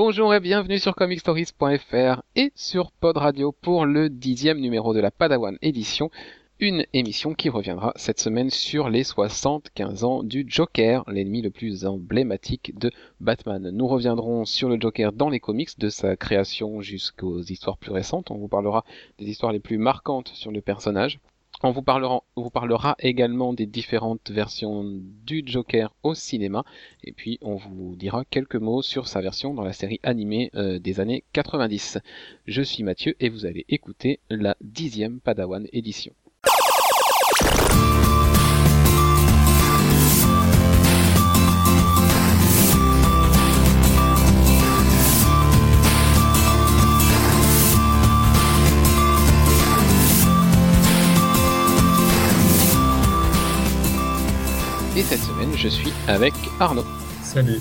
Bonjour et bienvenue sur comicstories.fr et sur Pod Radio pour le dixième numéro de la Padawan édition, une émission qui reviendra cette semaine sur les 75 ans du Joker, l'ennemi le plus emblématique de Batman. Nous reviendrons sur le Joker dans les comics, de sa création jusqu'aux histoires plus récentes. On vous parlera des histoires les plus marquantes sur le personnage. On vous parlera, également des différentes versions du Joker au cinéma, et puis on vous dira quelques mots sur sa version dans la série animée euh, des années 90. Je suis Mathieu et vous allez écouter la dixième Padawan édition. Et cette semaine, je suis avec Arnaud. Salut.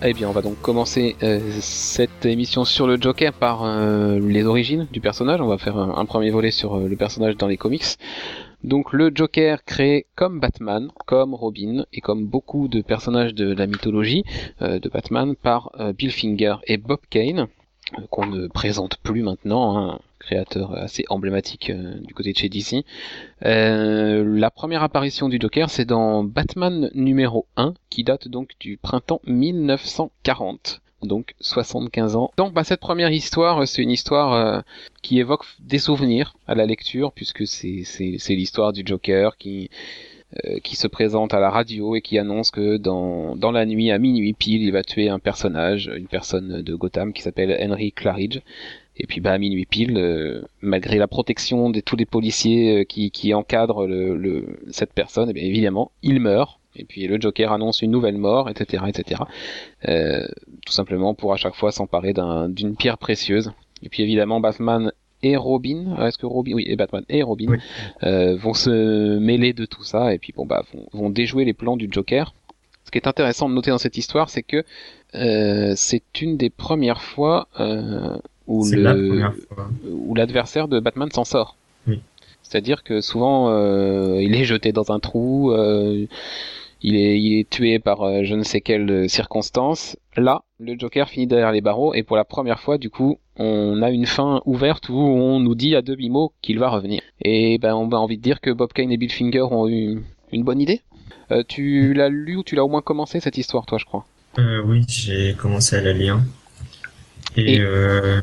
Eh bien, on va donc commencer euh, cette émission sur le Joker par euh, les origines du personnage. On va faire un, un premier volet sur euh, le personnage dans les comics. Donc le Joker créé comme Batman, comme Robin et comme beaucoup de personnages de la mythologie de Batman par Bill Finger et Bob Kane, qu'on ne présente plus maintenant, hein, créateur assez emblématique euh, du côté de chez DC. Euh, la première apparition du Joker, c'est dans Batman numéro 1, qui date donc du printemps 1940 donc 75 ans. Donc bah, cette première histoire, c'est une histoire euh, qui évoque des souvenirs à la lecture, puisque c'est l'histoire du Joker qui qui se présente à la radio et qui annonce que dans dans la nuit à minuit pile, il va tuer un personnage, une personne de Gotham qui s'appelle Henry Claridge. Et puis bah à minuit pile, euh, malgré la protection de tous les policiers euh, qui, qui encadrent le, le, cette personne, eh bien évidemment, il meurt. Et puis le Joker annonce une nouvelle mort, etc., etc. Euh, tout simplement pour à chaque fois s'emparer d'un- d'une pierre précieuse. Et puis évidemment, Batman et Robin, est-ce que Robin, oui, et Batman et Robin Oui. euh, vont se mêler de tout ça et puis bon bah vont, vont déjouer les plans du Joker. Ce qui est intéressant de noter dans cette histoire, c'est que euh, c'est une des premières fois euh, où le fois. où l'adversaire de Batman s'en sort. Oui. C'est-à-dire que souvent euh, il est jeté dans un trou, euh, il est il est tué par euh, je ne sais quelle circonstance. Là, le Joker finit derrière les barreaux et pour la première fois, du coup, on a une fin ouverte où on nous dit à demi-mot qu'il va revenir. Et ben on a envie de dire que Bob Kane et Bill Finger ont eu une bonne idée. Euh, tu l'as lu ou tu l'as au moins commencé cette histoire, toi, je crois? Euh, oui, j'ai commencé à la lire. Et, Et- euh,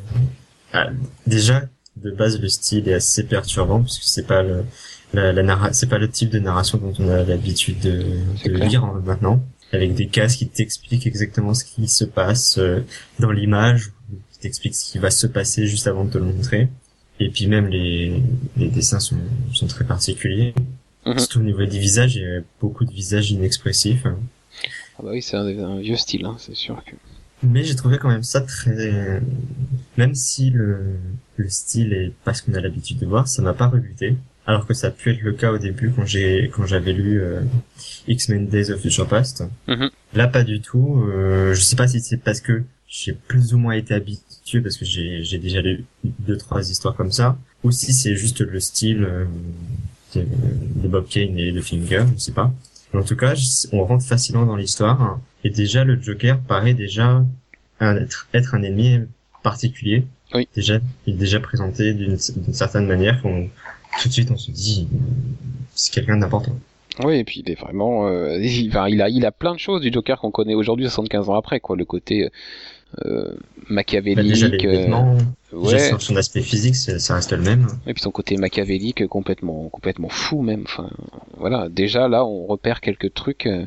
ah, déjà, de base, le style est assez perturbant parce que c'est pas le, la, la narra- c'est pas le type de narration dont on a l'habitude de, de lire hein, maintenant, avec des cases qui t'expliquent exactement ce qui se passe euh, dans l'image, qui t'expliquent ce qui va se passer juste avant de te le montrer. Et puis même les, les dessins sont, sont très particuliers. Mhm. Surtout au niveau des visages, il y a beaucoup de visages inexpressifs. Ah bah oui, c'est un, un vieux style, hein, c'est sûr que. Mais j'ai trouvé quand même ça très... Même si le, le style est pas ce qu'on a l'habitude de voir, ça m'a pas rebuté. Alors que ça a pu être le cas au début quand j'ai quand j'avais lu euh, X-Men Days of Future Past. Mhm. Là pas du tout. Euh, je sais pas si c'est parce que j'ai plus ou moins été habitué parce que j'ai j'ai déjà lu deux trois histoires comme ça, ou si c'est juste le style euh, de, de Bob Kane et de Finger, je sais pas. Mais en tout cas, on rentre facilement dans l'histoire et déjà le Joker paraît déjà un, être, être un ennemi particulier. Oui. Déjà, il est déjà présenté d'une d'une certaine manière. On, tout de suite, on se dit, c'est quelqu'un d'important. Oui, et puis il est vraiment, euh, il, enfin, il a, il a plein de choses du Joker qu'on connaît aujourd'hui, 75 ans après, quoi. Le côté euh, Bah, machiavélique, déjà ouais, son, aspect physique, ça reste le même. et puis son côté machiavélique, complètement, complètement fou même. Enfin, voilà. Déjà là, on repère quelques trucs euh,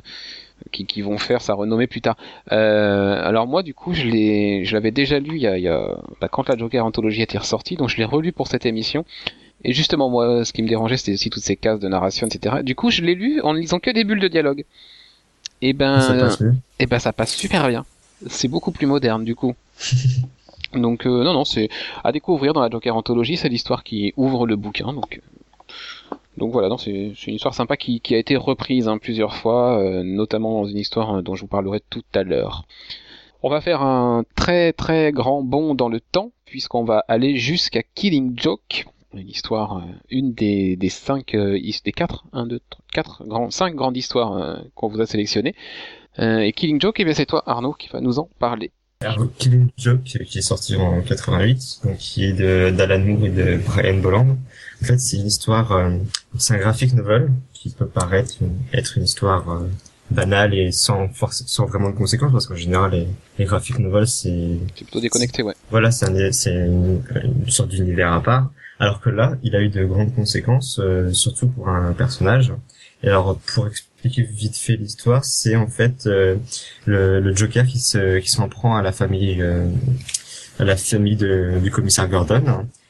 qui, qui vont faire sa renommée plus tard. Euh, alors moi, du coup, je l'ai, je l'avais déjà lu il y a, il y a bah, quand la Joker anthologie était ressortie, donc je l'ai relu pour cette émission. Et justement, moi, ce qui me dérangeait, c'était aussi toutes ces cases de narration, etc. Du coup, je l'ai lu en ne lisant que des bulles de dialogue. Et ben, ça passe mieux. et ben ça passe super bien. C'est beaucoup plus moderne du coup. donc euh, non non c'est à découvrir dans la Joker anthologie, c'est l'histoire qui ouvre le bouquin donc euh, donc voilà non c'est une histoire sympa qui, qui a été reprise hein, plusieurs fois euh, notamment dans une histoire dont je vous parlerai tout à l'heure. On va faire un très très grand bond dans le temps puisqu'on va aller jusqu'à Killing Joke une histoire, euh, une des, des cinq, euh, des quatre, un, deux, trois, quatre, cinq grandes histoires qu'on vous a sélectionnées. Euh, et Killing Joke, eh bien c'est toi Arnaud qui va nous en parler. Alors, Killing Joke, qui est sorti en 88, donc qui est de d'Alan Moore et de Brian Bolland. En fait, c'est une histoire, euh, c'est un graphic novel qui peut paraître être une histoire euh, banale et sans force, sans vraiment de conséquences, parce qu'en général, les, les graphic novels, c'est C'est plutôt déconnecté, ouais. voilà, c'est un- c'est une, une sorte d'univers à part. Alors que là, il a eu de grandes conséquences, euh, surtout pour un personnage. Et alors, pour expliquer vite fait l'histoire, c'est en fait euh, le, le Joker qui se qui s'en prend à la famille euh, à la famille de, du commissaire Gordon.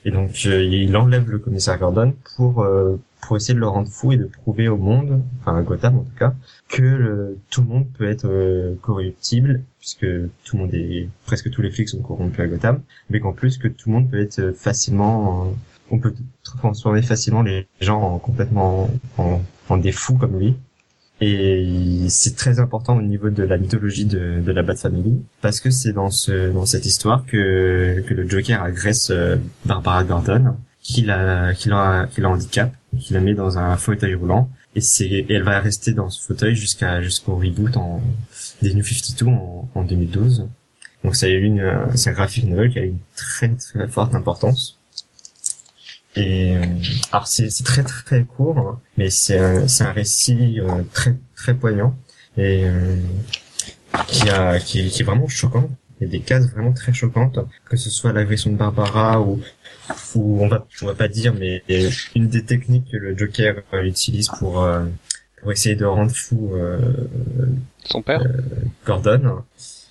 Et donc, euh, il enlève le commissaire Gordon pour euh, pour essayer de le rendre fou et de prouver au monde, enfin à Gotham en tout cas, que le- tout le monde peut être euh, corruptible, puisque tout le monde est presque tous les flics sont corrompus à Gotham, mais qu'en plus que tout le monde peut être facilement, euh, on peut transformer facilement les gens en complètement en, en des fous comme lui. Et c'est très important au niveau de la mythologie de, de la Bat Family, parce que c'est dans ce dans cette histoire que que le Joker agresse euh, Barbara Gordon, qui la qui la qui la handicap, qui la met dans un fauteuil roulant, et c'est elle va rester dans ce fauteuil jusqu'à jusqu'au reboot en des New 52 en, en 2012. Donc eu une c'est un graphic novel qui a une très très forte importance. Et euh, alors c'est c'est très très court, hein, mais c'est un c'est un récit euh, très très poignant et euh, qui a qui, est- qui est vraiment choquant. Il y a des cases vraiment très choquantes, que ce soit l'agression de Barbara ou ou on va on va pas dire, mais une des techniques que le Joker utilise pour euh, pour essayer de rendre fou euh, Son père Gordon,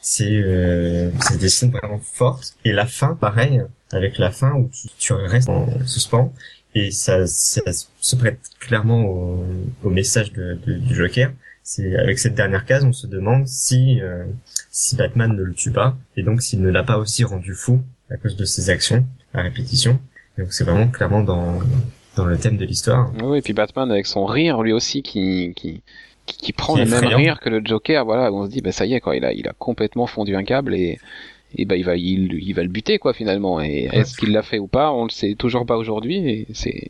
c'est euh, des scènes vraiment fortes et la fin pareil avec la fin où tu, tu restes en suspens et ça, ça se prête clairement au, au message de, de- du Joker. C'est avec cette dernière case, on se demande si euh, si Batman ne le tue pas et donc s'il ne l'a pas aussi rendu fou à cause de ses actions à répétition. Donc c'est vraiment clairement dans dans le thème de l'histoire. Oui, et puis Batman avec son rire, lui aussi, qui, qui, qui, qui prend le même rire que le Joker, voilà, on se dit, bah ça y est, quoi, il a, il a complètement fondu un câble et, et bah il va, il, il va le buter, quoi, finalement. Et Ouais. est-ce qu'il l'a fait ou pas, on le sait toujours pas aujourd'hui, et c'est,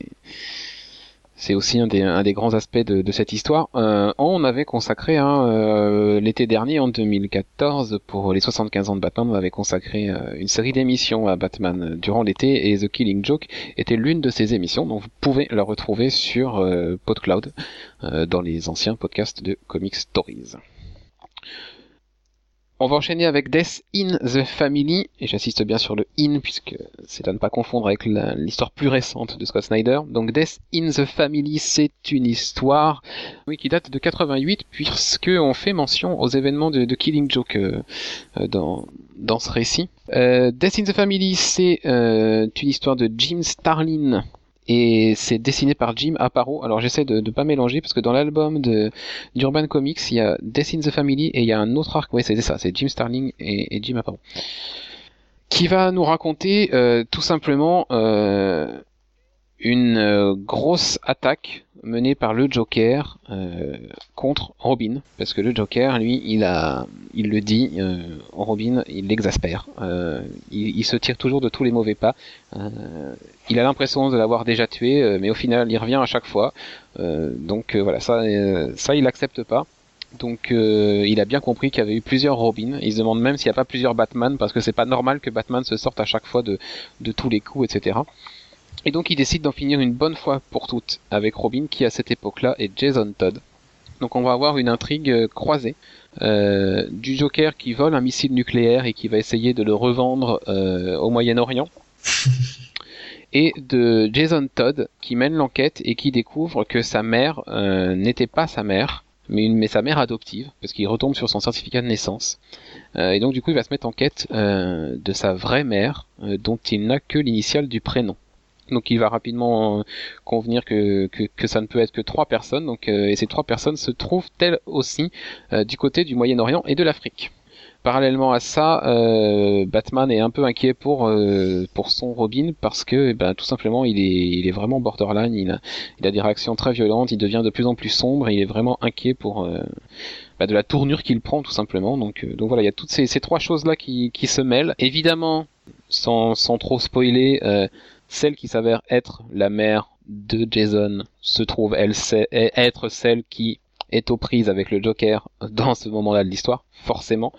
c'est aussi un des, grands aspects de, cette histoire. Euh, on avait consacré, hein, euh, l'été dernier, en 2014, pour les 75 ans de Batman, on avait consacré euh, une série d'émissions à Batman durant l'été, et The Killing Joke était l'une de ces émissions, donc vous pouvez la retrouver sur PodCloud, dans les anciens podcasts de Comic Stories. On va enchaîner avec Death in the Family, et j'insiste bien sur le in, puisque c'est à ne pas confondre avec l'histoire plus récente de Scott Snyder. Donc Death in the Family, c'est une histoire oui, qui date de 88, puisque on fait mention aux événements de, Killing Joke euh, euh, dans, ce récit. Euh, Death in the Family, c'est une histoire de Jim Starlin, et c'est dessiné par Jim Aparo. Alors j'essaie de ne pas mélanger parce que dans l'album de d'Urban Comics, il y a Death the Family et il y a un autre arc. Ouais, c'est ça, c'est Jim Starling et, et Jim Aparo. Qui va nous raconter euh, tout simplement euh, une euh, grosse attaque menée par le Joker euh, contre Robin, parce que le Joker, lui, il a, il le dit, euh, Robin, il l'exaspère, euh, il, se tire toujours de tous les mauvais pas. Il a l'impression de l'avoir déjà tué, mais au final, il revient à chaque fois. Donc voilà, ça, ça, il accepte pas. Donc il a bien compris qu'il y avait eu plusieurs Robin. Il se demande même s'il n'y a pas plusieurs Batman, parce que c'est pas normal que Batman se sorte à chaque fois de tous les coups, etc. Et donc il décide d'en finir une bonne fois pour toutes avec Robin, qui à cette époque-là est Jason Todd. Donc on va avoir une intrigue euh, croisée euh, du Joker qui vole un missile nucléaire et qui va essayer de le revendre euh, au Moyen-Orient. et de Jason Todd qui mène l'enquête et qui découvre que sa mère euh, n'était pas sa mère, mais, une, mais sa mère adoptive, parce qu'il retombe sur son certificat de naissance. Euh, et donc du coup il va se mettre en quête euh, de sa vraie mère, dont il n'a que l'initiale du prénom. Donc il va rapidement euh, convenir que, que, que, ça ne peut être que trois personnes, donc, euh, et ces trois personnes se trouvent elles aussi euh, du côté du Moyen-Orient et de l'Afrique. Parallèlement à ça, euh, Batman est un peu inquiet pour euh, pour son Robin parce que ben, tout simplement il est il est vraiment borderline, il a il a des réactions très violentes, il devient de plus en plus sombre, il est vraiment inquiet pour euh, ben, de la tournure qu'il prend tout simplement. Donc donc voilà, il y a toutes ces, ces trois choses là qui qui se mêlent. Évidemment, sans sans trop spoiler, celle qui s'avère être la mère de Jason se trouve elle être celle qui est aux prises avec le Joker dans ce moment-là de l'histoire, forcément.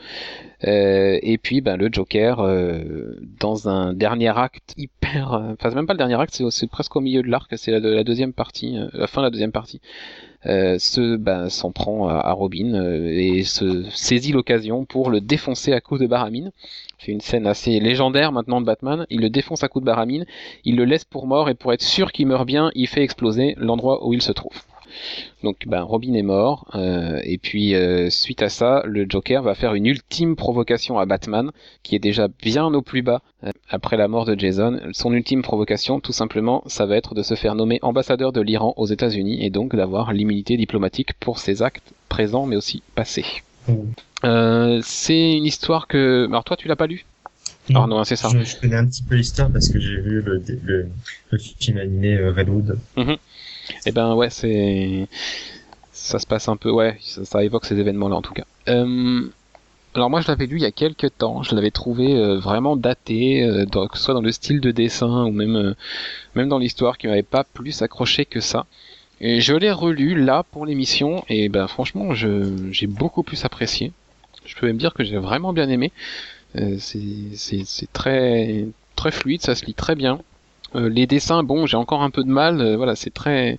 Euh, et puis, ben, le Joker, euh, dans un dernier acte hyper, euh, enfin, c'est même pas le dernier acte, c'est presque au milieu de l'arc, c'est la, deuxième partie, la fin de la deuxième partie, se, ben, s'en prend à, Robin et se saisit l'occasion pour le défoncer à coups de baramine. C'est une scène assez légendaire maintenant de Batman. Il le défonce à coups de baramine, il le laisse pour mort et pour être sûr qu'il meurt bien, il fait exploser l'endroit où il se trouve. Donc ben, Robin est mort, euh, et puis euh, suite à ça, le Joker va faire une ultime provocation à Batman, qui est déjà bien au plus bas euh, après la mort de Jason. Son ultime provocation, tout simplement, ça va être de se faire nommer ambassadeur de l'Iran aux États-Unis et donc d'avoir l'immunité diplomatique pour ses actes présents mais aussi passés. Mmh. c'est une histoire que... Alors toi, tu l'as pas lu? Non, non c'est ça. Je, connais un petit peu l'histoire parce que j'ai vu le, le, le, film animé Redwood. Mmh. Eh ben ouais, c'est ça se passe un peu, ouais, ça, évoque ces événements-là en tout cas. Euh... Alors moi je l'avais lu il y a quelques temps, je l'avais trouvé euh, vraiment daté, euh, que ce soit dans le style de dessin ou même même dans l'histoire, qui m'avait pas plus accroché que ça. Et je l'ai relu là pour l'émission et ben franchement j'ai beaucoup plus apprécié. Je peux même dire que j'ai vraiment bien aimé. c'est très très fluide, ça se lit très bien. Euh, les dessins, bon, j'ai encore un peu de mal. Euh, voilà, c'est très,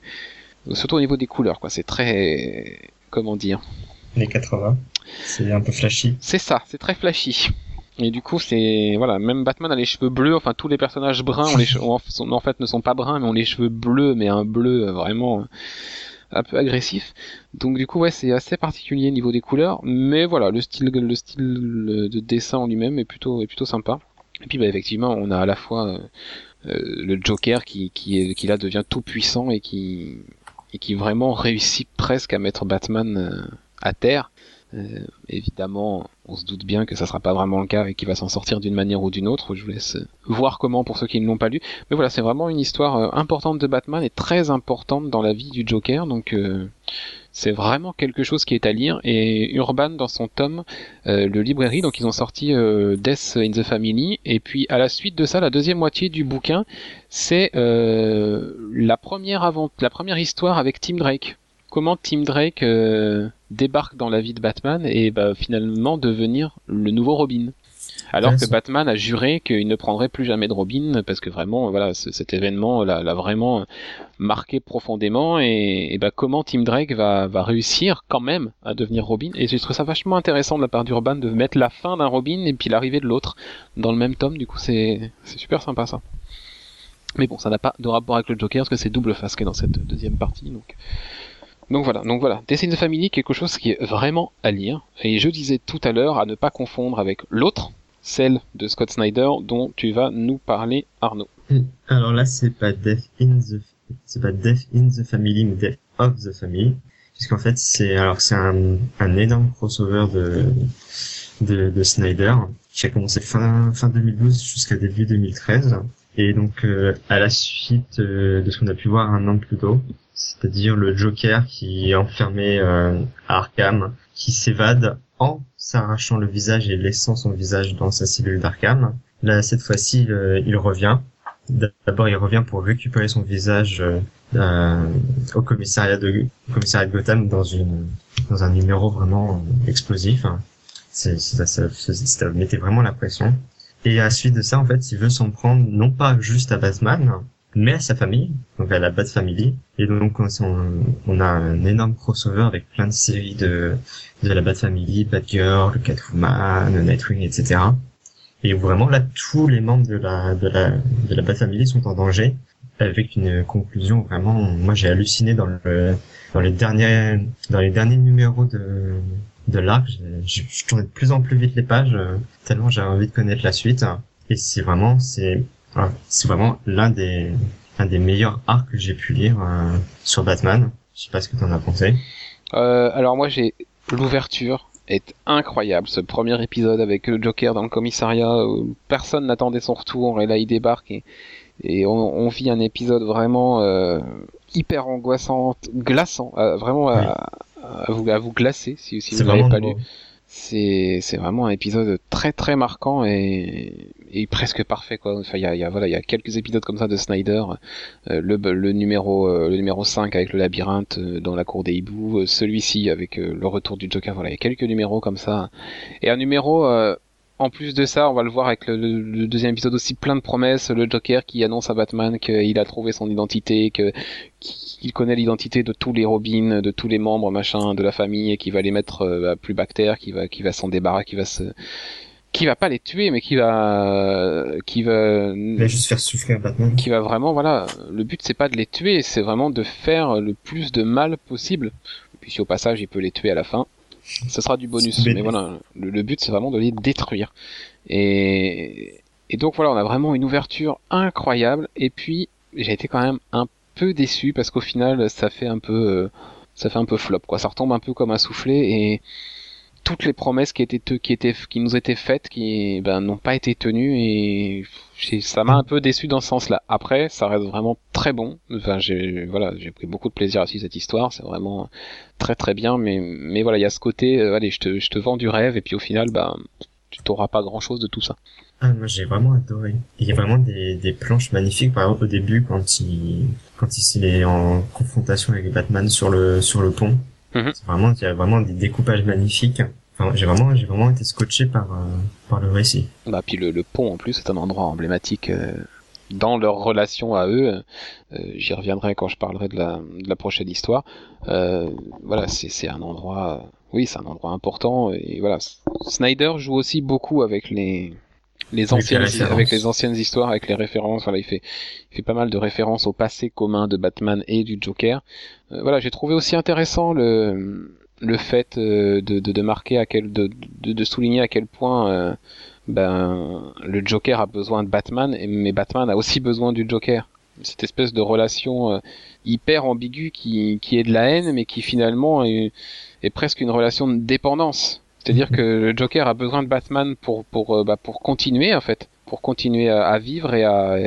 surtout au niveau des couleurs, quoi. C'est très, comment dire. Les 80. C'est un peu flashy. C'est ça, c'est très flashy. Et du coup, c'est voilà, même Batman a les cheveux bleus. Enfin, tous les personnages bruns ont les cheveux, en fait ne sont pas bruns, mais ont les cheveux bleus, mais un bleu euh, vraiment un peu agressif. Donc du coup, ouais, c'est assez particulier au niveau des couleurs, mais voilà, le style, le style de dessin en lui-même est plutôt, est plutôt sympa. Et puis, bah, effectivement, on a à la fois euh, le Joker qui, qui, qui là devient tout puissant et qui, et qui vraiment réussit presque à mettre Batman euh, à terre. Euh, évidemment, on se doute bien que ça sera pas vraiment le cas et qu'il va s'en sortir d'une manière ou d'une autre. Je vous laisse voir comment pour ceux qui ne l'ont pas lu. Mais voilà, c'est vraiment une histoire importante de Batman et très importante dans la vie du Joker. Donc c'est vraiment quelque chose qui est à lire. Et Urban, dans son tome, euh, le librairie, donc ils ont sorti euh, Death in the Family. Et puis à la suite de ça, la deuxième moitié du bouquin, c'est euh, la première avant, la première histoire avec Tim Drake. Comment Tim Drake euh, débarque dans la vie de Batman et bah, finalement devenir le nouveau Robin. Alors que Batman a juré qu'il ne prendrait plus jamais de Robin parce que vraiment, voilà, cet événement l'a vraiment marqué profondément et, bah, comment Tim Drake va, va réussir quand même à devenir Robin. Et je trouve ça vachement intéressant de la part d'Urban de mettre la fin d'un Robin et puis l'arrivée de l'autre dans le même tome. Du coup, c'est super sympa ça. Mais bon, ça n'a pas de rapport avec le Joker parce que c'est double face qui est dans cette deuxième partie. Donc. Donc voilà, donc voilà, Dessin de Family, quelque chose qui est vraiment à lire. Et je disais tout à l'heure à ne pas confondre avec l'autre, celle de Scott Snyder dont tu vas nous parler Arnaud. Alors là c'est pas Death in the c'est pas Death in the Family mais Death of the Family. Puisqu'en fait c'est alors c'est un, un énorme crossover de, de, de Snyder qui a commencé fin fin 2012 jusqu'à début 2013 et donc euh, à la suite euh, de ce qu'on a pu voir un an plus tôt c'est-à-dire le Joker qui est enfermé euh, à Arkham qui s'évade en s'arrachant le visage et laissant son visage dans sa cellule d'Arkham. Là, cette fois-ci, il, revient. D'abord, il revient pour récupérer son visage euh, au commissariat de commissariat de Gotham dans une dans un numéro vraiment explosif. C'est, ça, ça, ça, mettait vraiment la pression. Et à la suite de ça, en fait, il veut s'en prendre non pas juste à Batman, mais à sa famille, donc à la Bat Family. Et donc on, a un énorme crossover avec plein de séries de, de la Bat Family, Batgirl, Catwoman, Nightwing, etc. Et vraiment là, tous les membres de la de la de la Bat Family sont en danger, avec une conclusion vraiment. Moi, j'ai halluciné dans le dans les derniers dans les derniers numéros de de l'arc. Je, je, tournais de plus en plus vite les pages, tellement j'avais envie de connaître la suite. Et c'est vraiment c'est c'est vraiment l'un des un des meilleurs arcs que j'ai pu lire euh, sur Batman. Je sais pas ce que t'en as pensé. Euh, alors moi j'ai l'ouverture est incroyable. Ce premier épisode avec le Joker dans le commissariat, où personne n'attendait son retour et là il débarque et, et on, on vit un épisode vraiment euh, hyper angoissant, glaçant, euh, vraiment à, vous, à vous glacer si, si vous n'avez pas lu. C'est c'est vraiment un épisode très très marquant et est presque parfait quoi. Enfin il y a, y a, voilà il y a quelques épisodes comme ça de Snyder, euh, le, le numéro euh, le numéro 5 avec le labyrinthe euh, dans la cour des hiboux, celui-ci avec le retour du Joker. Voilà il y a quelques numéros comme ça et un numéro en plus de ça, on va le voir avec le, le, deuxième épisode aussi plein de promesses. Le Joker qui annonce à Batman qu'il a trouvé son identité, que qu'il connaît l'identité de tous les Robins, de tous les membres machin de la famille et qui va les mettre euh, plus bactères, qui va qui va s'en débarrasser, qui va se qui va pas les tuer mais qui va qui va juste faire souffrir Batman qui va vraiment voilà le but c'est pas de les tuer c'est vraiment de faire le plus de mal possible puis si au passage il peut les tuer à la fin ce sera du bonus. Mais voilà, le, but c'est vraiment de les détruire. Et, et donc voilà, on a vraiment une ouverture incroyable. Et puis j'ai été quand même un peu déçu parce qu'au final ça fait un peu, euh, ça fait un peu flop quoi. Ça retombe un peu comme un soufflé et toutes les promesses qui étaient qui étaient qui nous étaient faites qui ben n'ont pas été tenues et ça m'a un peu déçu dans ce sens-là. Après, ça reste vraiment très bon. Enfin, j'ai voilà, j'ai pris beaucoup de plaisir à suivre cette histoire. C'est vraiment très très bien. Mais mais voilà, il y a ce côté, euh, allez, je te je te vends du rêve et puis au final, ben tu t'auras pas grand chose de tout ça. Ah, moi j'ai vraiment adoré. Il y a vraiment des, des planches magnifiques. Par exemple, au début, quand il quand il est en confrontation avec Batman sur le sur le pont, Mhm. Vraiment, il y a vraiment des découpages magnifiques. Enfin, j'ai vraiment, j'ai vraiment été scotché par, euh, par le récit. Bah, puis le, le pont en plus c'est un endroit emblématique euh, dans leur relation à eux. Euh, j'y reviendrai quand je parlerai de la, de la prochaine histoire. voilà, c'est, c'est un endroit, oui, c'est un endroit important. Et voilà, Snyder joue aussi beaucoup avec les, les anciennes avec les anciennes histoires avec les références voilà il fait il fait pas mal de références au passé commun de Batman et du Joker. Euh, voilà j'ai trouvé aussi intéressant le le fait euh, de, de, de marquer à quel de, de, de, souligner à quel point euh, ben le Joker a besoin de Batman mais Batman a aussi besoin du Joker. Cette espèce de relation hyper ambiguë qui, qui est de la haine mais qui finalement est, est presque une relation de dépendance c'est-à-dire que le Joker a besoin de Batman pour pour euh, bah, pour continuer en fait, pour continuer à, vivre et à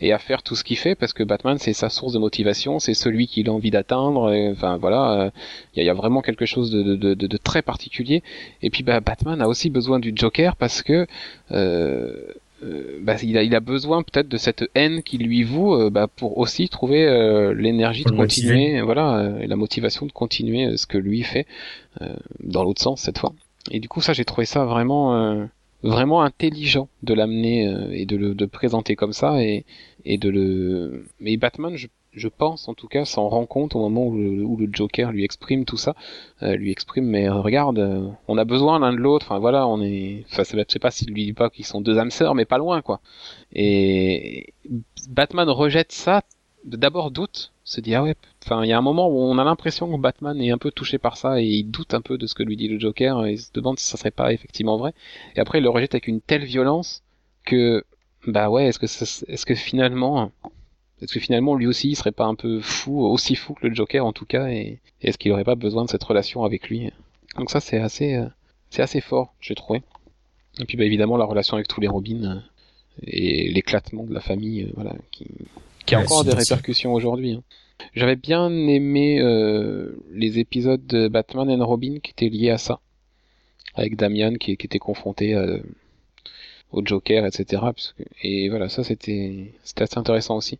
et à faire tout ce qu'il fait parce que Batman c'est sa source de motivation, c'est celui qu'il a envie d'atteindre. Enfin voilà, il y, a, vraiment quelque chose de, de, de, de, très particulier. Et puis bah, Batman a aussi besoin du Joker parce que euh, euh bah, il, a, il a besoin peut-être de cette haine qui lui voue euh, bah, pour aussi trouver l'énergie de continuer, voilà, et la motivation de continuer ce que lui fait dans l'autre sens cette fois. Et du coup, ça, j'ai trouvé ça vraiment, euh, vraiment intelligent de l'amener euh, et de le de présenter comme ça et, et de le. Mais Batman, je, je pense en tout cas, s'en rend compte au moment où le, où le Joker lui exprime tout ça, euh, lui exprime, mais regarde, on a besoin l'un de l'autre. Enfin voilà, on est. Enfin, je sais pas s'il lui dit pas qu'ils sont deux âmes sœurs, mais pas loin quoi. Et Batman rejette ça d'abord doute se dit ah ouais il y a un moment où on a l'impression que Batman est un peu touché par ça et il doute un peu de ce que lui dit le Joker et il se demande si ça serait pas effectivement vrai. Et après il le rejette avec une telle violence que bah ouais est-ce que est-ce que finalement est-ce que finalement lui aussi il serait pas un peu fou aussi fou que le Joker en tout cas et, est-ce qu'il aurait pas besoin de cette relation avec lui? Donc ça c'est assez euh, c'est assez fort j'ai trouvé. Et puis bah évidemment la relation avec tous les Robins euh, et l'éclatement de la famille euh, voilà qui qui a encore des répercussions aujourd'hui. Hein. J'avais bien aimé euh, les épisodes de Batman and Robin qui étaient liés à ça, avec Damian qui, qui était confronté euh, au Joker, etc. et voilà, ça c'était c'était assez intéressant aussi.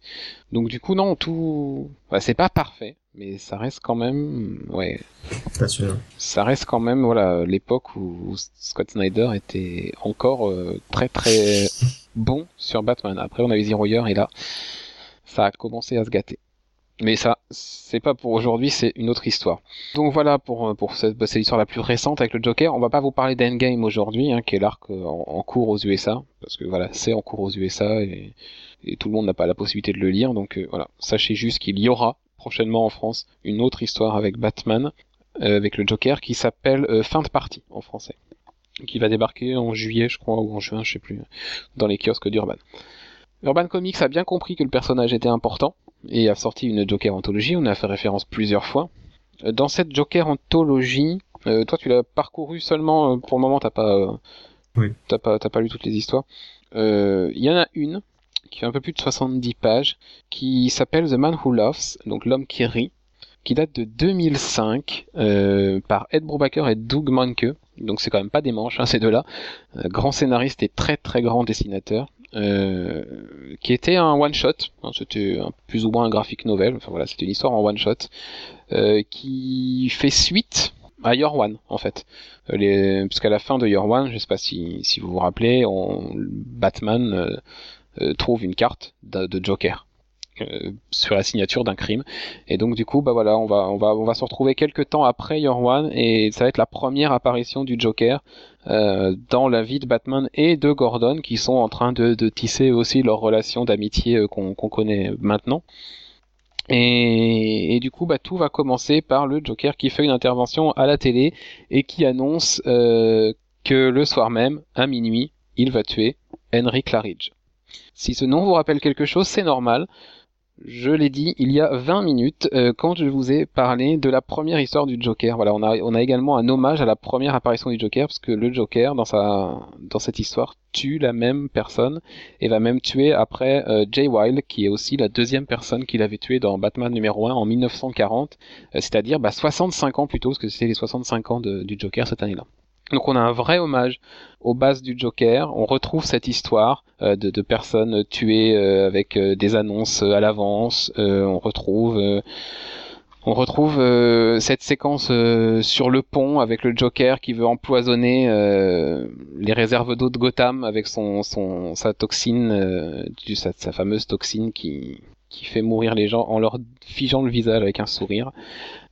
Donc du coup non, tout, bah, c'est pas parfait, mais ça reste quand même, ouais. Ça reste quand même voilà l'époque où Scott Snyder était encore euh, très très bon sur Batman. Après on avait Zero Year et là ça a commencé à se gâter. Mais ça, c'est pas pour aujourd'hui, c'est une autre histoire. Donc voilà pour pour cette, bah, c'est l'histoire la plus récente avec le Joker. On va pas vous parler d'Endgame aujourd'hui, hein, qui est l'arc euh, en, cours aux USA, parce que voilà, c'est en cours aux USA et, tout le monde n'a pas la possibilité de le lire. Donc euh, voilà, sachez juste qu'il y aura prochainement en France une autre histoire avec Batman, euh, avec le Joker, qui s'appelle Fin de partie en français, qui va débarquer en juillet, je crois, ou en juin, je sais plus, dans les kiosques d'Urban. Urban Comics a bien compris que le personnage était important et a sorti une Joker anthologie. On a fait référence plusieurs fois. Euh, dans cette Joker anthologie, euh, toi tu l'as parcouru seulement euh, pour le moment, t'as pas, oui. t'as pas, t'as pas lu toutes les histoires. Il y en a une qui fait un peu plus de 70 pages, qui s'appelle The Man Who Loves, donc l'homme qui rit, qui date de 2005 par Ed Brubaker et Doug Manke. Donc c'est quand même pas des manches, hein, ces deux-là. grand scénariste et très très grand dessinateur. Euh, qui était un one shot. Hein, c'était plus ou moins un graphic novel. Enfin voilà, c'était une histoire en one shot euh, qui fait suite à Your One en fait. Euh, les, puisqu'à la fin de Your One, je sais pas si, si vous vous rappelez, on, Batman trouve une carte de Joker. Euh, sur la signature d'un crime. Et donc du coup, bah voilà, on va on va on va se retrouver quelques temps après Your One et ça va être la première apparition du Joker euh, dans la vie de Batman et de Gordon qui sont en train de, tisser aussi leur relation d'amitié euh, qu'on connaît maintenant. Et, du coup, bah, tout va commencer par le Joker qui fait une intervention à la télé et qui annonce que le soir même, à minuit, il va tuer Henry Claridge. Si ce nom vous rappelle quelque chose, c'est normal. Je l'ai dit il y a 20 minutes euh, quand je vous ai parlé de la première histoire du Joker. Voilà, on a, également un hommage à la première apparition du Joker parce que le Joker dans cette histoire tue la même personne et va même tuer après euh, Jay Wilde qui est aussi la deuxième personne qu'il avait tué dans Batman numéro 1 en 1940, euh, c'est-à-dire bah, 65 ans plus tôt parce que c'était les 65 ans du Joker cette année-là. Donc on a un vrai hommage aux bases du Joker. On retrouve cette histoire euh, de, personnes tuées euh, avec euh, des annonces à l'avance. on retrouve on retrouve cette séquence sur le pont avec le Joker qui veut empoisonner les réserves d'eau de Gotham avec son, sa toxine, sa, fameuse toxine qui fait mourir les gens en leur figeant le visage avec un sourire.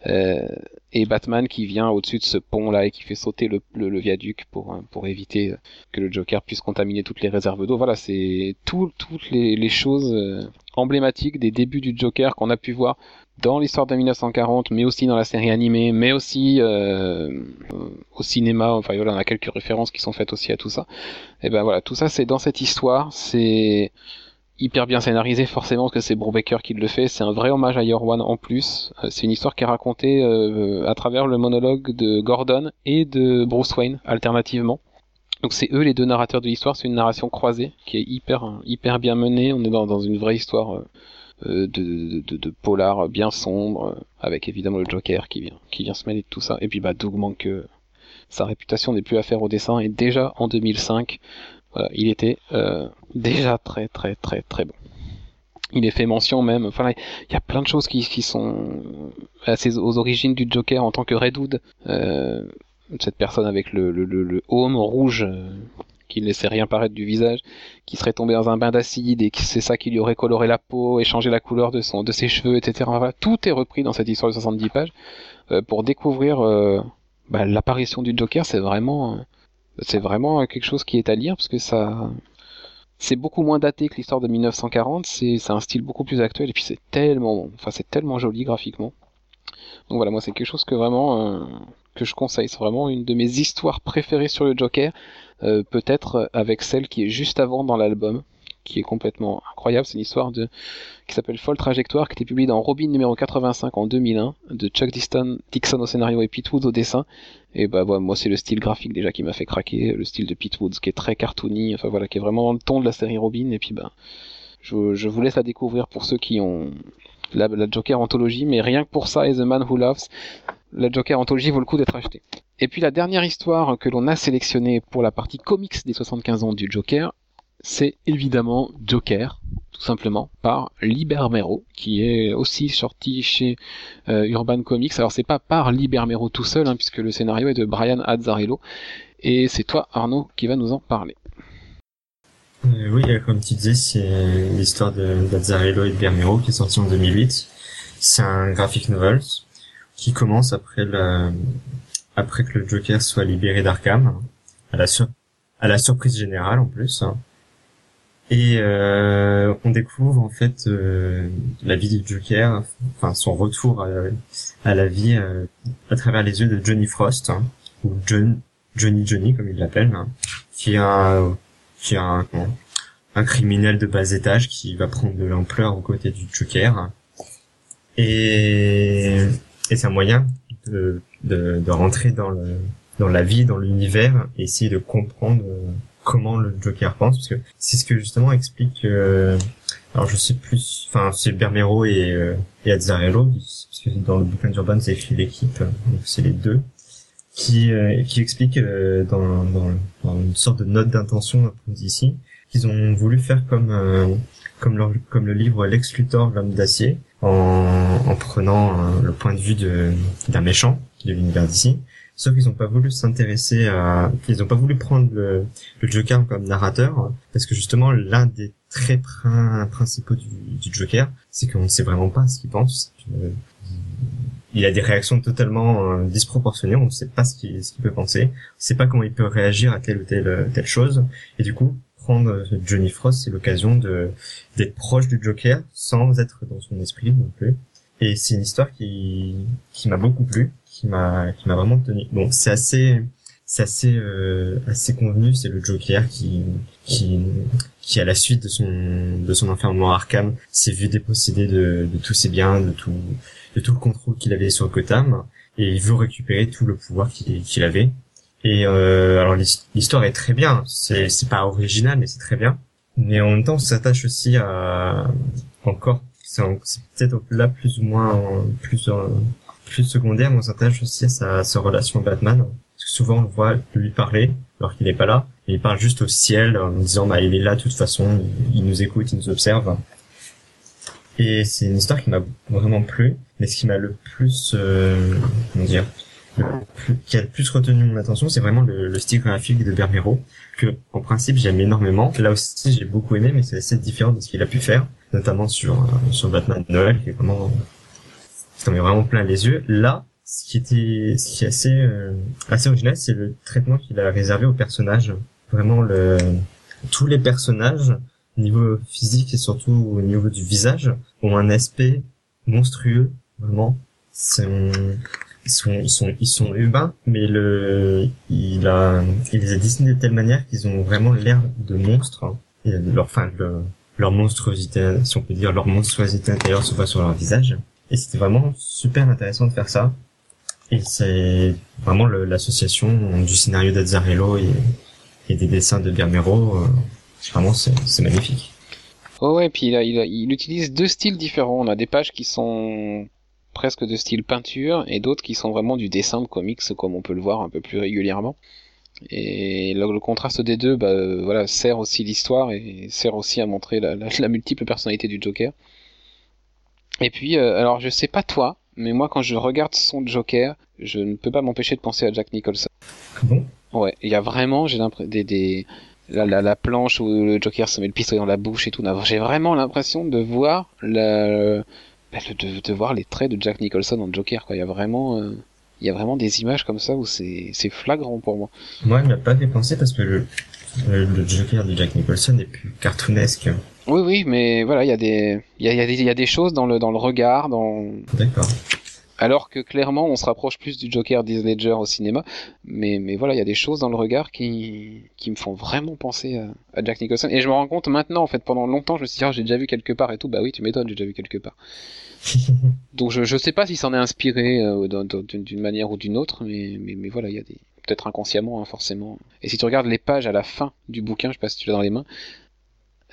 Euh, et Batman qui vient au-dessus de ce pont là et qui fait sauter le, le, viaduc pour euh, pour éviter que le Joker puisse contaminer toutes les réserves d'eau. Voilà, c'est tout, toutes les, les choses euh, emblématiques des débuts du Joker qu'on a pu voir dans l'histoire de 1940, mais aussi dans la série animée, mais aussi euh, au cinéma. Enfin voilà, on a quelques références qui sont faites aussi à tout ça. Et ben voilà, tout ça c'est dans cette histoire. C'est hyper bien scénarisé forcément parce que c'est Brubaker qui le fait. C'est un vrai hommage à One en plus. Euh, c'est une histoire qui est racontée euh, à travers le monologue de Gordon et de Bruce Wayne alternativement. Donc c'est eux les deux narrateurs de l'histoire. C'est une narration croisée qui est hyper hyper bien menée. On est dans, dans une vraie histoire euh, de, de, de, polar bien sombre avec évidemment le Joker qui vient qui vient se mêler de tout ça. Et puis bah Doug manque sa réputation n'est plus à faire au dessin et déjà en 2005 il était euh, déjà très très très très bon. Il est fait mention même, enfin il y a plein de choses qui, sont assez aux origines du Joker en tant que Red Hood. Euh, cette personne avec le, le, le, le rouge euh, qui ne laissait rien paraître du visage, qui serait tombé dans un bain d'acide et c'est ça qui lui aurait coloré la peau et changé la couleur de son de ses cheveux, etc. tout est repris dans cette histoire de 70 pages euh, pour découvrir euh, bah, l'apparition du Joker. C'est vraiment c'est vraiment quelque chose qui est à lire parce que ça c'est beaucoup moins daté que l'histoire de 1940, c'est un style beaucoup plus actuel et puis c'est tellement enfin c'est tellement joli graphiquement. Donc voilà, moi c'est quelque chose que vraiment euh, que je conseille, c'est vraiment une de mes histoires préférées sur le Joker, euh, peut-être avec celle qui est juste avant dans l'album qui est complètement incroyable. C'est une histoire de qui s'appelle Folle Trajectoire, qui était publiée dans Robin numéro 85 en 2001, de Chuck Dixon, Dixon au scénario et Pete Woods au dessin. Et bah voilà, moi c'est le style graphique déjà qui m'a fait craquer, le style de Pete Woods qui est très cartoony, enfin voilà, qui est vraiment le ton de la série Robin. Et puis bah, je, vous laisse la découvrir pour ceux qui ont la, la Joker anthologie, mais rien que pour ça et The Man Who Loves, la Joker anthologie vaut le coup d'être acheté. Et puis la dernière histoire que l'on a sélectionnée pour la partie comics des 75 ans du Joker, c'est évidemment Joker, tout simplement, par Libermero, qui est aussi sorti chez euh, Urban Comics. Alors c'est pas par Libermero tout seul, hein, puisque le scénario est de Brian Azzarello, et c'est toi Arnaud qui va nous en parler. Euh, oui, comme tu disais, c'est l'histoire d'Azzarello et de Bermero qui est sorti en 2008. C'est un graphic novel qui commence après la, après que le Joker soit libéré d'Arkham, à la, à la surprise générale en plus. Hein. Et euh, on découvre en fait euh, la vie du Joker, enfin son retour à, la vie euh, à travers les yeux de Johnny Frost, hein, ou John, Johnny Johnny comme il l'appelle, hein, qui est un, qui un, un criminel de bas étage qui va prendre de l'ampleur aux côtés du Joker. Et, et c'est un moyen de, de, de rentrer dans le dans la vie, dans l'univers, et essayer de comprendre comment le Joker pense parce que c'est ce que justement explique euh, alors je sais plus enfin c'est Bermero et euh, et Azzarello parce que dans le bouquin d'Urban, c'est écrit l'équipe, donc c'est les deux, qui, qui explique dans, dans, dans, une sorte de note d'intention ici qu'ils ont voulu faire comme comme, leur, comme le livre Lex Luthor, l'homme d'acier, en, en prenant le point de vue d'un méchant de l'univers d'ici, Sauf qu'ils n'ont pas voulu s'intéresser à, ils n'ont pas voulu prendre le, le, Joker comme narrateur, parce que justement l'un des traits principaux du, du Joker, c'est qu'on ne sait vraiment pas ce qu'il pense. Euh, il a des réactions totalement euh, disproportionnées, on ne sait pas ce qu'il qu'il peut penser, on ne sait pas comment il peut réagir à telle ou telle, telle chose, et du coup prendre Johnny Frost, c'est l'occasion de d'être proche du Joker sans être dans son esprit non plus. Et c'est une histoire qui qui m'a beaucoup plu qui m'a vraiment tenu. Bon, c'est assez c'est assez euh, assez convenu, c'est le Joker qui qui qui à la suite de son de son enfermement à Arkham s'est vu dépossédé de, de tous ses biens, de tout de tout le contrôle qu'il avait sur Gotham et il veut récupérer tout le pouvoir qu'il avait. Et euh, alors l'histoire est très bien, c'est c'est pas original mais c'est très bien. Mais en même temps, on s'attache aussi à encore c'est peut-être là plus ou moins plus plus secondaire, on s'attache aussi à sa, sa relation Batman. Parce que souvent on le voit lui parler alors qu'il n'est pas là. Et il parle juste au ciel en disant bah il est là de toute façon, il, nous écoute, il nous observe. Et c'est une histoire qui m'a vraiment plu, mais ce qui m'a le plus, euh, comment dire, qui a le plus retenu mon attention, c'est vraiment le, le, style graphique de Bermero, que en principe j'aime énormément. Là aussi j'ai beaucoup aimé, mais c'est assez différent de ce qu'il a pu faire, notamment sur euh, sur Batman Noël, qui est vraiment ça met vraiment plein les yeux. Là, ce qui était, ce qui est assez, euh, assez original, c'est le traitement qu'il a réservé aux personnages. Vraiment le, tous les personnages, au niveau physique et surtout au niveau du visage, ont un aspect monstrueux, vraiment. ils sont, ils sont, ils sont humains, mais le, il a, il les a dessinés de telle manière qu'ils ont vraiment l'air de monstres. Et leur, enfin, leur monstruosité, si on peut dire, leur monstruosité intérieure se voit sur leur visage. Et c'était vraiment super intéressant de faire ça. Et c'est vraiment l'association du scénario d'Azzarello et, et, des dessins de Bermero. Euh, vraiment, c'est magnifique. Oh ouais, et puis il, utilise deux styles différents. On a des pages qui sont presque de style peinture et d'autres qui sont vraiment du dessin de comics comme on peut le voir un peu plus régulièrement. Et le, contraste des deux, bah, voilà, sert aussi l'histoire et sert aussi à montrer la multiple personnalité du Joker. Et puis, euh, alors je sais pas toi, mais moi quand je regarde son Joker, je ne peux pas m'empêcher de penser à Jack Nicholson. Ah bon? Ouais, il y a vraiment, j'ai l'impression, des, des la, la, la, planche où le Joker se met le pistolet dans la bouche et tout. J'ai vraiment l'impression de voir la, bah, de, de, voir les traits de Jack Nicholson en Joker. Quoi. Il y a vraiment, euh, il y a vraiment des images comme ça où c'est, c'est flagrant pour moi. Moi, il m'a pas fait penser parce que le, le Joker de Jack Nicholson est plus cartoonesque. Oui, oui, mais voilà, il y a des, y a, y, a y a, des choses dans le dans le regard, dans. D'accord. Alors que clairement, on se rapproche plus du Joker Disney Ledger au cinéma, mais mais voilà, il y a des choses dans le regard qui qui me font vraiment penser à, à, Jack Nicholson. Et je me rends compte maintenant, en fait, pendant longtemps, je me suis dit, ah, j'ai déjà vu quelque part et tout. Bah oui, tu m'étonnes, j'ai déjà vu quelque part. Donc je je sais pas si s'en est inspiré euh, d'une manière ou d'une autre, mais mais mais voilà, il y a des peut-être inconsciemment, hein, forcément. Et si tu regardes les pages à la fin du bouquin, je sais pas si tu l'as dans les mains,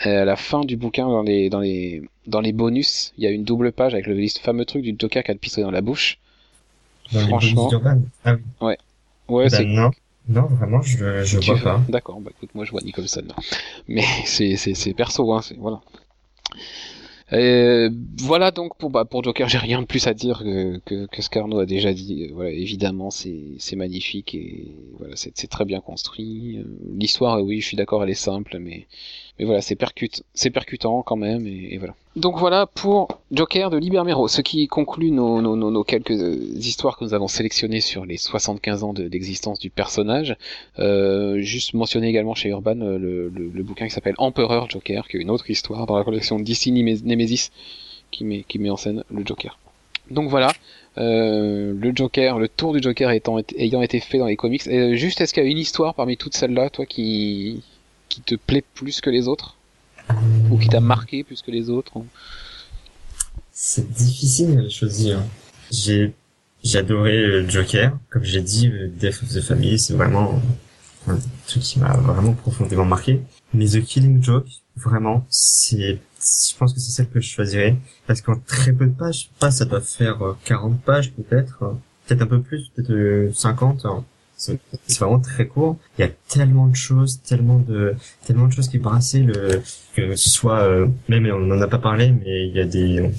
à la fin du bouquin, dans les, dans les, dans les bonus, il y a une double page avec le fameux truc du Joker qui a le pistolet dans la bouche. Dans Franchement. ah oui. Ouais. Ouais, ben c'est. Non. Non, vraiment, je, je vois pas. D'accord, bah écoute, moi je vois Nicholson. Mais c'est, c'est, c'est perso, hein, c'est, voilà. Euh, voilà donc pour bah, pour Joker, j'ai rien de plus à dire que, que, que ce qu'Arnaud a déjà dit. Euh, voilà, évidemment, c'est c'est magnifique et voilà, c'est c'est très bien construit. Euh, l'histoire, oui, je suis d'accord, elle est simple, mais mais voilà, c'est c'est percutant quand même et, voilà. Donc voilà pour Joker de Libermero, ce qui conclut nos, quelques histoires que nous avons sélectionnées sur les 75 ans d'existence du personnage. Euh, juste mentionner également chez Urban le, le, bouquin qui s'appelle Empereur Joker, qui est une autre histoire dans la collection DC Nemesis qui met, en scène le Joker. Donc voilà, euh, le Joker, le tour du Joker étant, ayant été fait dans les comics. Et juste, est-ce qu'il y a une histoire parmi toutes celles-là, toi, qui, qui te plaît plus que les autres Ou qui t'a marqué plus que les autres C'est difficile à choisir. J'ai adoré le Joker, comme j'ai dit, Death of the Family, c'est vraiment un truc qui m'a vraiment profondément marqué. Mais The Killing Joke, vraiment, c'est je pense que c'est celle que je choisirais parce qu'en très peu de pages, pas ça doit faire 40 pages peut-être, peut-être un peu plus, peut-être 50. Hein. C'est vraiment très court. Il y a tellement de choses, tellement de tellement de choses qui brassaient le que ce soit même on en a pas parlé, mais il y a des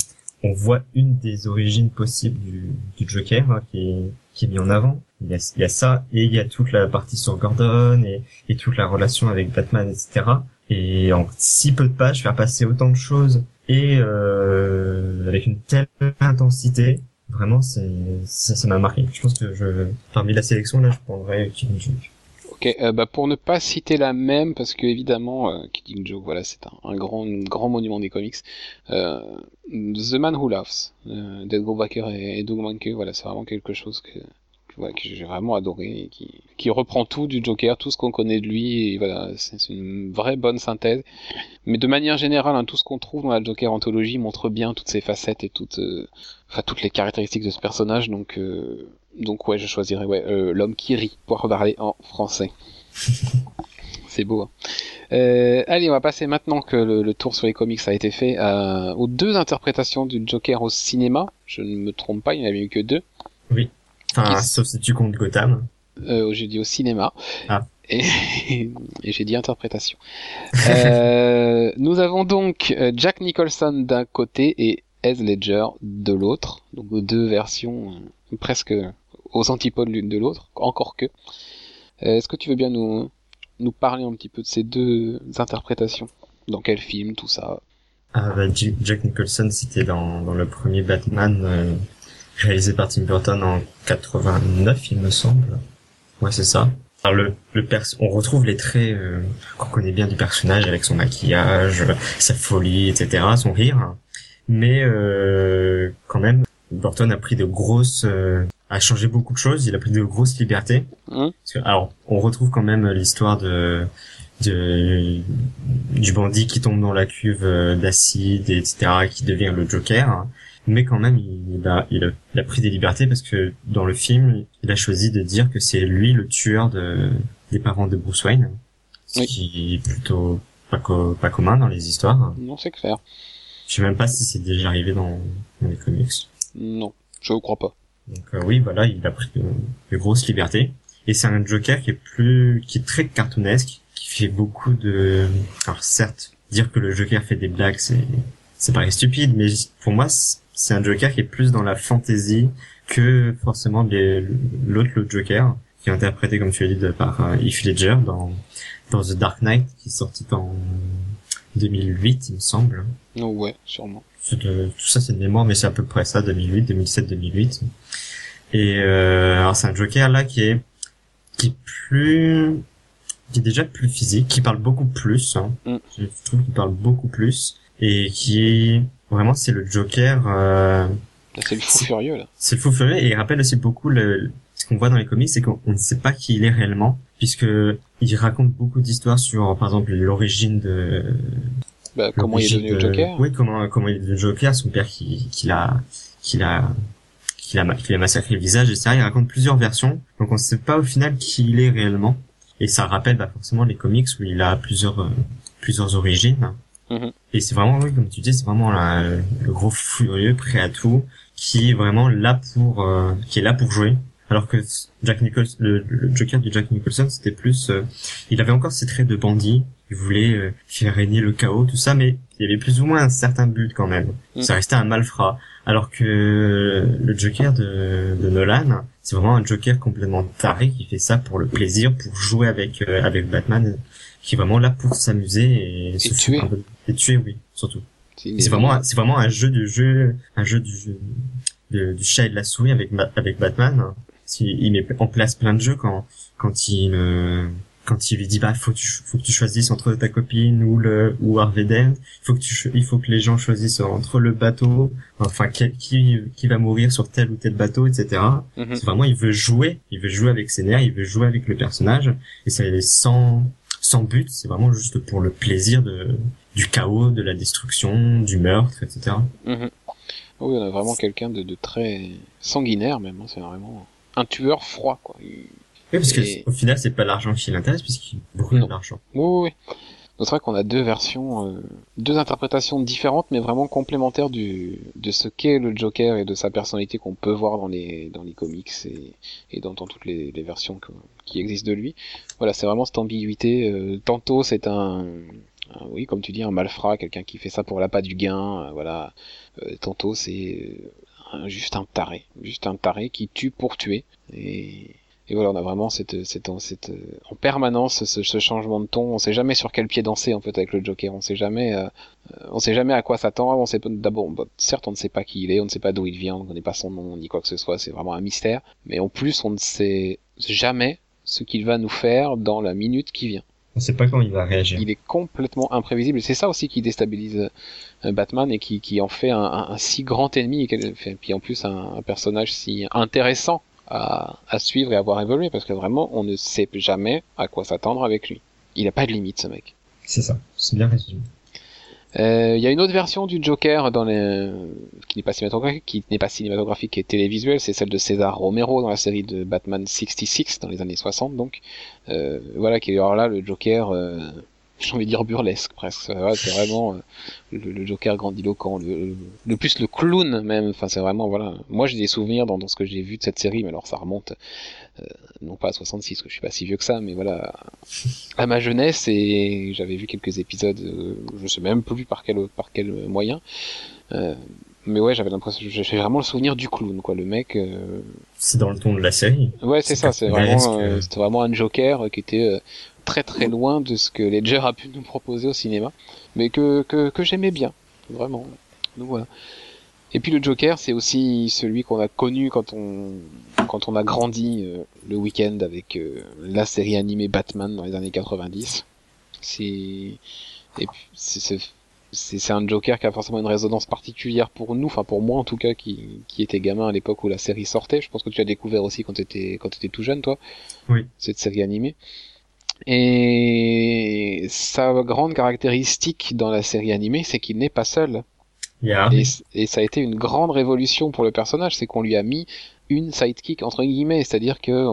on voit une des origines possibles du, du Joker hein, qui, est, qui est mis en avant. Il y, a, il y, a, ça et il y a toute la partie sur Gordon et, et toute la relation avec Batman, etc. Et en si peu de pages, faire passer autant de choses et euh, avec une telle intensité, vraiment, c'est ça m'a marqué. Je pense que je parmi la sélection là, je prendrais Killing Joke. Ok, euh, bah pour ne pas citer la même, parce que évidemment, euh, Killing Joke, voilà, c'est un, grand, grand monument des comics. Euh, The Man Who Laughs, euh, d'Ed Brubaker et, et Doug Mankey, voilà, c'est vraiment quelque chose que, que, j'ai vraiment adoré et qui, reprend tout du Joker, tout ce qu'on connaît de lui, c'est une vraie bonne synthèse. Mais de manière générale, hein, tout ce qu'on trouve dans la Joker anthologie montre bien toutes ses facettes et toutes, euh, enfin toutes les caractéristiques de ce personnage, donc euh, donc ouais, je choisirais euh, l'homme qui rit pour parler en français. C'est beau. Hein. Allez, on va passer maintenant que le, tour sur les comics a été fait aux deux interprétations du Joker au cinéma. Je ne me trompe pas, il n'y en avait eu que deux. Oui. Enfin, qui... sauf si tu comptes Gotham. Euh, j'ai dit au cinéma. Ah. Et, et j'ai dit interprétation. euh, nous avons donc euh, Jack Nicholson d'un côté et Heath Ledger de l'autre. Donc deux versions presque aux antipodes l'une de l'autre, encore que. Euh, Est-ce que tu veux bien nous, nous parler un petit peu de ces deux interprétations? Dans quel film, tout ça? Ah, bah, Jack Nicholson, c'était dans, dans le premier Batman réalisé par Tim Burton en 89, il me semble. Ouais, c'est ça. Alors le, le pers on retrouve les traits euh, qu'on connaît bien du personnage avec son maquillage, sa folie, etc., son rire. Mais euh, quand même, Burton a pris de grosses euh, a changé beaucoup de choses, il a pris de grosses libertés. Mmh. Que, alors, on retrouve quand même l'histoire de, de du bandit qui tombe dans la cuve d'acide, etc., qui devient le Joker. Mais quand même, il a, il a, il a pris des libertés parce que dans le film, il a choisi de dire que c'est lui le tueur de, des parents de Bruce Wayne, ce Oui. qui est plutôt pas, co- pas commun dans les histoires. Non, c'est clair. Je sais même pas si c'est déjà arrivé dans, dans les comics. Non, je ne crois pas. Donc euh, oui, voilà, il a pris de, de grosses libertés. Et c'est un Joker qui est plus, qui est très cartoonesque, qui fait beaucoup de. Alors certes, dire que le Joker fait des blagues, c'est, c'est paraît stupide, mais pour moi, c'est un Joker qui est plus dans la fantasy que forcément l'autre le Joker, qui est interprété comme tu as dit par euh, Heath Ledger dans dans The Dark Knight, qui est sorti en 2008, il me semble. Non, ouais, sûrement. De- tout ça c'est de mémoire, mais c'est à peu près ça, 2008, 2007, 2008. Et euh, alors c'est un Joker là qui est qui est plus qui est déjà plus physique, qui parle beaucoup plus. Hein. Mm. Je trouve qu'il parle beaucoup plus et qui est vraiment c'est le Joker. Euh, Là, c'est le fou furieux, là. c'est le fou furieux et il rappelle aussi beaucoup le, ce qu'on voit dans les comics, c'est qu'on on ne sait pas qui il est réellement, puisque il raconte beaucoup d'histoires sur, par exemple, l'origine de. Bah, comment il est devenu de- Joker Oui, comment comment il est devenu Joker, son père qui qui l'a qui l'a qui l'a qui l'a massacré le visage, etc. Il raconte plusieurs versions, donc on ne sait pas au final qui il est réellement, et ça rappelle bah, forcément les comics où il a plusieurs euh, plusieurs origines. Mhm. Et c'est vraiment, oui, comme tu dis, c'est vraiment la- le gros furieux prêt à tout, qui est vraiment là pour, euh, qui est là pour jouer. Alors que Jack Nicholson, le, le Joker de Jack Nicholson, c'était plus, euh, il avait encore ses traits de bandit, il voulait euh, faire régner le chaos, tout ça, mais il y avait plus ou moins un certain but quand même. Mm. Ça restait un malfrat. Alors que le Joker de, de Nolan, c'est vraiment un Joker complètement taré qui fait ça pour le plaisir, pour jouer avec euh, avec Batman, qui est vraiment là pour s'amuser et, se tuer. foutre un peu- et tuer, oui, surtout. C'est vraiment, c'est vraiment un jeu de jeu, un jeu du jeu, de- du chat et de la souris avec avec Batman. Il, il met en place plein de jeux quand quand il euh, quand il lui dit bah faut que tu, faut que tu choisisses entre ta copine ou le ou Harvey Dent. faut que tu il faut que les gens choisissent entre le bateau, enfin quel- qui qui va mourir sur tel ou tel bateau, etc. Mhm. C'est vraiment il veut jouer, il veut jouer avec ses nerfs, il veut jouer avec le personnage et ça est sans sans but, c'est vraiment juste pour le plaisir de du chaos, de la destruction, du meurtre, etc. Mhm. Oui, on a vraiment quelqu'un de, de très sanguinaire, même. hein, C'est vraiment un tueur froid, quoi. Il- Oui, parce que Et- au final, c'est pas l'argent qui l'intéresse puisqu'il brûle l'argent. Oui, oui, oui. C'est vrai qu'on a deux versions, euh, deux interprétations différentes, mais vraiment complémentaires du, de ce qu'est le Joker et de sa personnalité qu'on peut voir dans les, dans les comics et, et dans, toutes les, les versions qui existent de lui. Voilà, c'est vraiment cette ambiguïté. Euh, tantôt c'est un, oui, comme tu dis, un malfrat, quelqu'un qui fait ça pour l'appât du gain, euh, voilà. tantôt c'est juste un taré, juste un taré qui tue pour tuer. Et, et voilà, on a vraiment cette, cette, cette, en permanence ce, ce, changement de ton. On sait jamais sur quel pied danser en fait avec le Joker. On sait jamais, euh, on sait jamais à quoi s'attendre. On sait d'abord, certes, on ne sait pas qui il est, on ne sait pas d'où il vient, on ne connaît pas son nom ni quoi que ce soit. C'est vraiment un mystère. Mais en plus, on ne sait jamais ce qu'il va nous faire dans la minute qui vient. On ne sait pas quand il va réagir. Il est complètement imprévisible. C'est ça aussi qui déstabilise euh, Batman et qui, qui en fait un, un, un si grand ennemi et puis en plus un, un personnage si intéressant à, à, suivre et à voir évoluer parce que vraiment on ne sait jamais à quoi s'attendre avec lui. Il n'a pas de limite ce mec. C'est ça, c'est bien résumé. Euh, il y a une autre version du Joker dans les... qui n'est pas cinématographique, qui n'est pas cinématographique, qui est télévisuelle, c'est celle de César Romero dans la série de Batman 66 dans les années 60 donc. Euh, voilà qui est alors là le Joker euh, j'ai envie de dire burlesque presque. Ouais, c'est vraiment euh, le, le, Joker grandiloquent, le, le, plus le clown même. Enfin, c'est vraiment voilà. Moi, j'ai des souvenirs dans, dans ce que j'ai vu de cette série, mais alors ça remonte euh, non pas à 66, parce que je suis pas si vieux que ça, mais voilà à ma jeunesse et j'avais vu quelques épisodes. Euh, je sais même plus par quel par quel moyen. Euh, mais ouais, j'avais l'impression, j'ai vraiment le souvenir du clown, quoi. Le mec. Euh... C'est dans le ton de la série. Ouais, c'est ça. C'est vraiment, euh, c'était vraiment un Joker qui était très très loin de ce que Ledger a pu nous proposer au cinéma, mais que, que, que j'aimais bien, vraiment. Donc voilà. Et puis le Joker, c'est aussi celui qu'on a connu quand on quand on a grandi euh, le week-end avec euh, la série animée Batman dans les années 90. C'est et c'est c'est un Joker qui a forcément une résonance particulière pour nous, enfin pour moi en tout cas qui, qui était gamin à l'époque où la série sortait. Je pense que tu as découvert aussi quand tu étais quand tu étais tout jeune toi. Oui. Cette série animée. Et sa grande caractéristique dans la série animée, c'est qu'il n'est pas seul. Yeah. Et, et, ça a été une grande révolution pour le personnage, c'est qu'on lui a mis une sidekick entre guillemets, c'est-à-dire que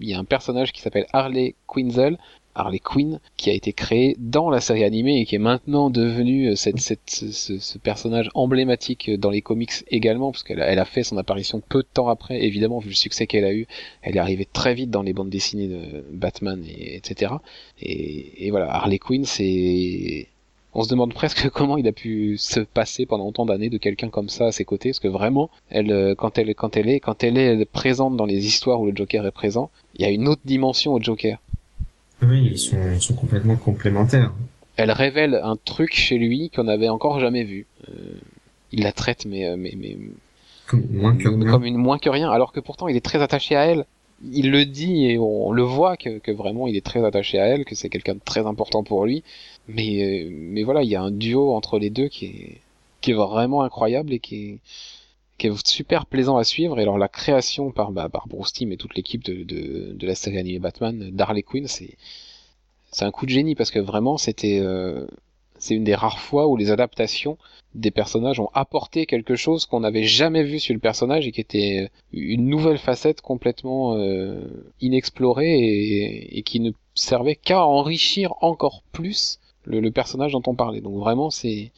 il y a un personnage qui s'appelle Harley Quinzel, Harley Quinn, qui a été créé dans la série animée et qui est maintenant devenu euh, cette, ce, personnage emblématique dans les comics également, parce qu'elle a, elle a fait son apparition peu de temps après, évidemment, vu le succès qu'elle a eu, elle est arrivée très vite dans les bandes dessinées de Batman, et, etc. Et, et voilà, Harley Quinn, c'est... On se demande presque comment il a pu se passer pendant autant d'années de quelqu'un comme ça à ses côtés, parce que vraiment, elle, euh, quand elle, quand elle est, quand elle est présente dans les histoires où le Joker est présent, il y a une autre dimension au Joker. Oui, ils sont, ils sont complètement complémentaires. Elle révèle un truc chez lui qu'on n'avait encore jamais vu. Euh, il la traite, mais, euh, mais, mais comme, moins que rien. comme une moins que rien, alors que pourtant il est très attaché à elle. Il le dit et on le voit que, que vraiment il est très attaché à elle, que c'est quelqu'un de très important pour lui. Mais, euh, mais voilà, il y a un duo entre les deux qui est, qui est vraiment incroyable et qui est, qui est super plaisant à suivre. Et alors la création par, bah, par Bruce Timm et toute l'équipe de, de, de, la série animée Batman d'Harley Quinn, c'est c'est un coup de génie parce que vraiment c'était euh, c'est une des rares fois où les adaptations des personnages ont apporté quelque chose qu'on n'avait jamais vu sur le personnage et qui était une nouvelle facette complètement euh, inexplorée et, et, qui ne servait qu'à enrichir encore plus le, le, personnage dont on parlait. Donc vraiment c'est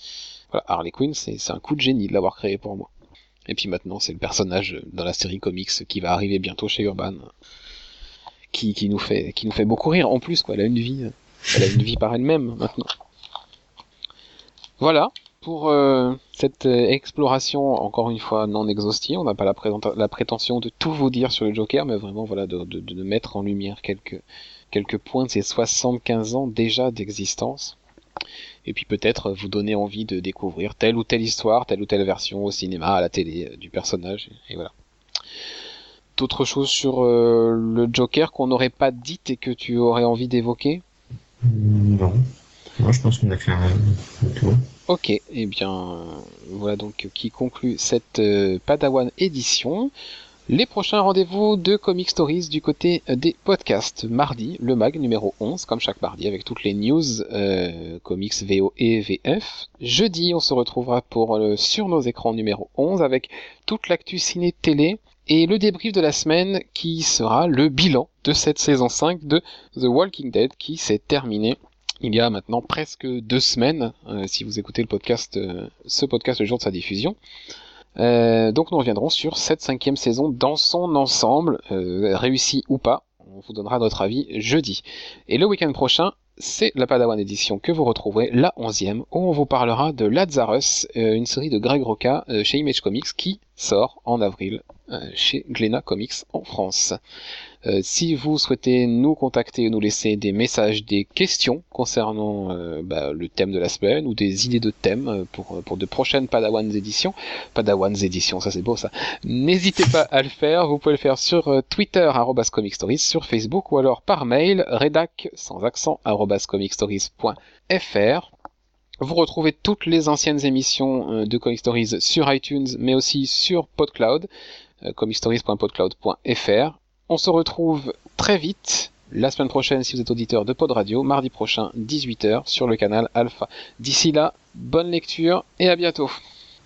voilà, Harley Quinn c'est un coup de génie de l'avoir créé pour moi. Et puis maintenant, c'est le personnage dans la série comics qui va arriver bientôt chez Urban, qui, qui nous fait qui nous fait beaucoup rire. En plus, quoi, elle a une vie, elle a une vie par elle-même maintenant. Voilà pour euh, cette exploration, encore une fois non exhaustive. On n'a pas la, prétention de tout vous dire sur le Joker, mais vraiment voilà de, de, mettre en lumière quelques quelques points de ces 75 ans déjà d'existence et puis peut-être vous donner envie de découvrir telle ou telle histoire, telle ou telle version au cinéma, à la télé du personnage, et voilà. D'autres choses sur euh, le Joker qu'on n'aurait pas dit et que tu aurais envie d'évoquer? Non. Moi je pense qu'on a fait un tour. Ok, et eh bien voilà donc qui conclut cette euh, Padawan édition. Les prochains rendez-vous de Comic Stories du côté des podcasts. Mardi, le mag numéro 11, comme chaque mardi, avec toutes les news euh, comics VO et VF. Jeudi, on se retrouvera pour euh, sur nos écrans numéro 11 avec toute l'actu ciné-télé et le débrief de la semaine qui sera le bilan de cette saison 5 de The Walking Dead qui s'est terminé il y a maintenant presque deux semaines, si vous écoutez le podcast, ce podcast le jour de sa diffusion. Donc nous reviendrons sur cette cinquième saison dans son ensemble, réussi ou pas. On vous donnera notre avis jeudi. Et le week-end prochain, c'est la Padawan Edition que vous retrouverez, la onzième, où on vous parlera de Lazarus, une série de Greg Roca chez Image Comics qui sort en avril euh, chez Glena Comics en France. Euh, si vous souhaitez nous contacter nous laisser des messages, des questions concernant euh, bah, le thème de la semaine ou des idées de thèmes pour, pour de prochaines Padawans éditions, Padawans éditions, ça c'est beau ça, n'hésitez pas à le faire. Vous pouvez le faire sur Twitter, Comic Stories, sur Facebook ou alors par mail, redac sans accent, comicstories.fr. Vous retrouvez toutes les anciennes émissions de Comic Stories sur iTunes, mais aussi sur PodCloud. Euh, comicstories.podcloud.fr. On se retrouve très vite la semaine prochaine si vous êtes auditeur de Pod Radio, mardi prochain 18h sur le canal Alpha. D'ici là, bonne lecture et à bientôt.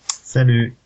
Salut